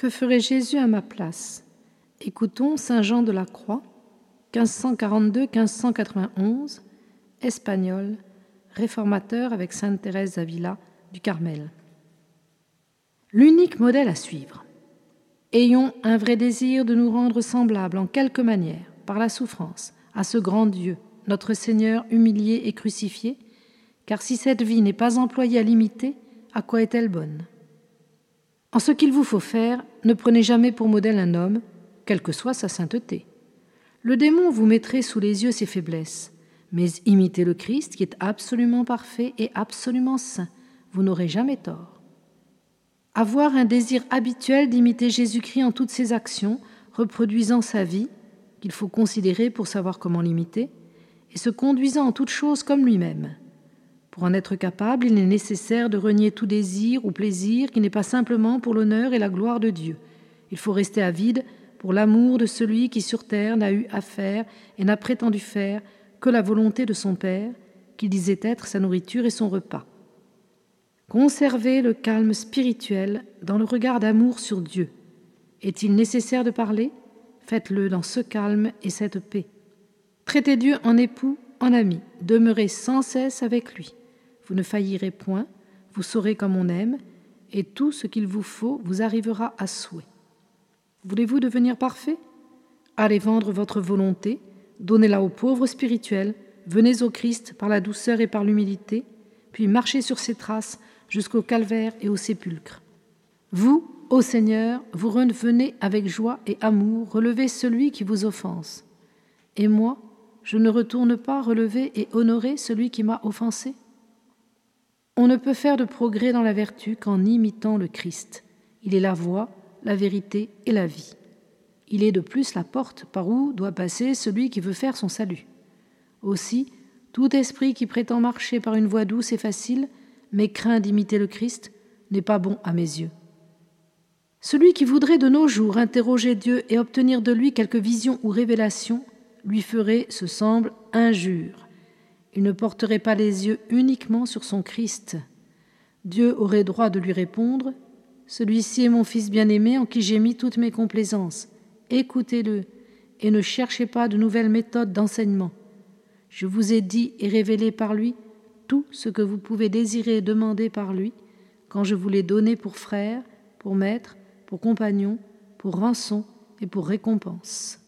Que ferait Jésus à ma place? Écoutons Saint Jean de la Croix, 1542-1591, espagnol, réformateur avec Sainte Thérèse d'Avila du Carmel. L'unique modèle à suivre. Ayons un vrai désir de nous rendre semblables en quelque manière, par la souffrance, à ce grand Dieu, notre Seigneur humilié et crucifié, car si cette vie n'est pas employée à l'imiter, à quoi est-elle bonne? En ce qu'il vous faut faire, ne prenez jamais pour modèle un homme, quelle que soit sa sainteté. Le démon vous mettrait sous les yeux ses faiblesses, mais imitez le Christ qui est absolument parfait et absolument saint, vous n'aurez jamais tort. Avoir un désir habituel d'imiter Jésus-Christ en toutes ses actions, reproduisant sa vie, qu'il faut considérer pour savoir comment l'imiter, et se conduisant en toutes choses comme lui-même. Pour en être capable, il est nécessaire de renier tout désir ou plaisir qui n'est pas simplement pour l'honneur et la gloire de Dieu. Il faut rester avide pour l'amour de celui qui sur terre n'a eu à faire et n'a prétendu faire que la volonté de son Père, qui disait être sa nourriture et son repas. Conservez le calme spirituel dans le regard d'amour sur Dieu. Est-il nécessaire de parler? Faites-le dans ce calme et cette paix. Traitez Dieu en époux, en ami, demeurez sans cesse avec lui. Vous ne faillirez point, vous saurez comme on aime, et tout ce qu'il vous faut vous arrivera à souhait. Voulez-vous devenir parfait? Allez vendre votre volonté, donnez-la aux pauvres spirituels, venez au Christ par la douceur et par l'humilité, puis marchez sur ses traces jusqu'au calvaire et au sépulcre. Vous, ô Seigneur, vous revenez avec joie et amour relever celui qui vous offense. Et moi, je ne retourne pas relever et honorer celui qui m'a offensé On ne peut faire de progrès dans la vertu qu'en imitant le Christ. Il est la voie, la vérité et la vie. Il est de plus la porte par où doit passer celui qui veut faire son salut. Aussi, tout esprit qui prétend marcher par une voie douce et facile, mais craint d'imiter le Christ, n'est pas bon à mes yeux. Celui qui voudrait de nos jours interroger Dieu et obtenir de lui quelque vision ou révélation lui ferait, se semble, injure. Il ne porterait pas les yeux uniquement sur son Christ. Dieu aurait droit de lui répondre Celui-ci est mon Fils bien-aimé en qui j'ai mis toutes mes complaisances. Écoutez-le et ne cherchez pas de nouvelles méthodes d'enseignement. Je vous ai dit et révélé par lui tout ce que vous pouvez désirer et demander par lui, quand je vous l'ai donné pour frère, pour maître, pour compagnon, pour rançon et pour récompense.